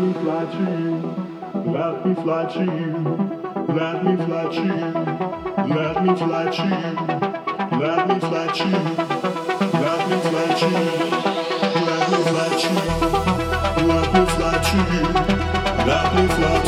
me fly to you. Let me fly to you. Let me fly to you. Let me fly to you. Let me fly to you. Let me fly to you. Let me fly to you. Let me fly to you. Let me fly.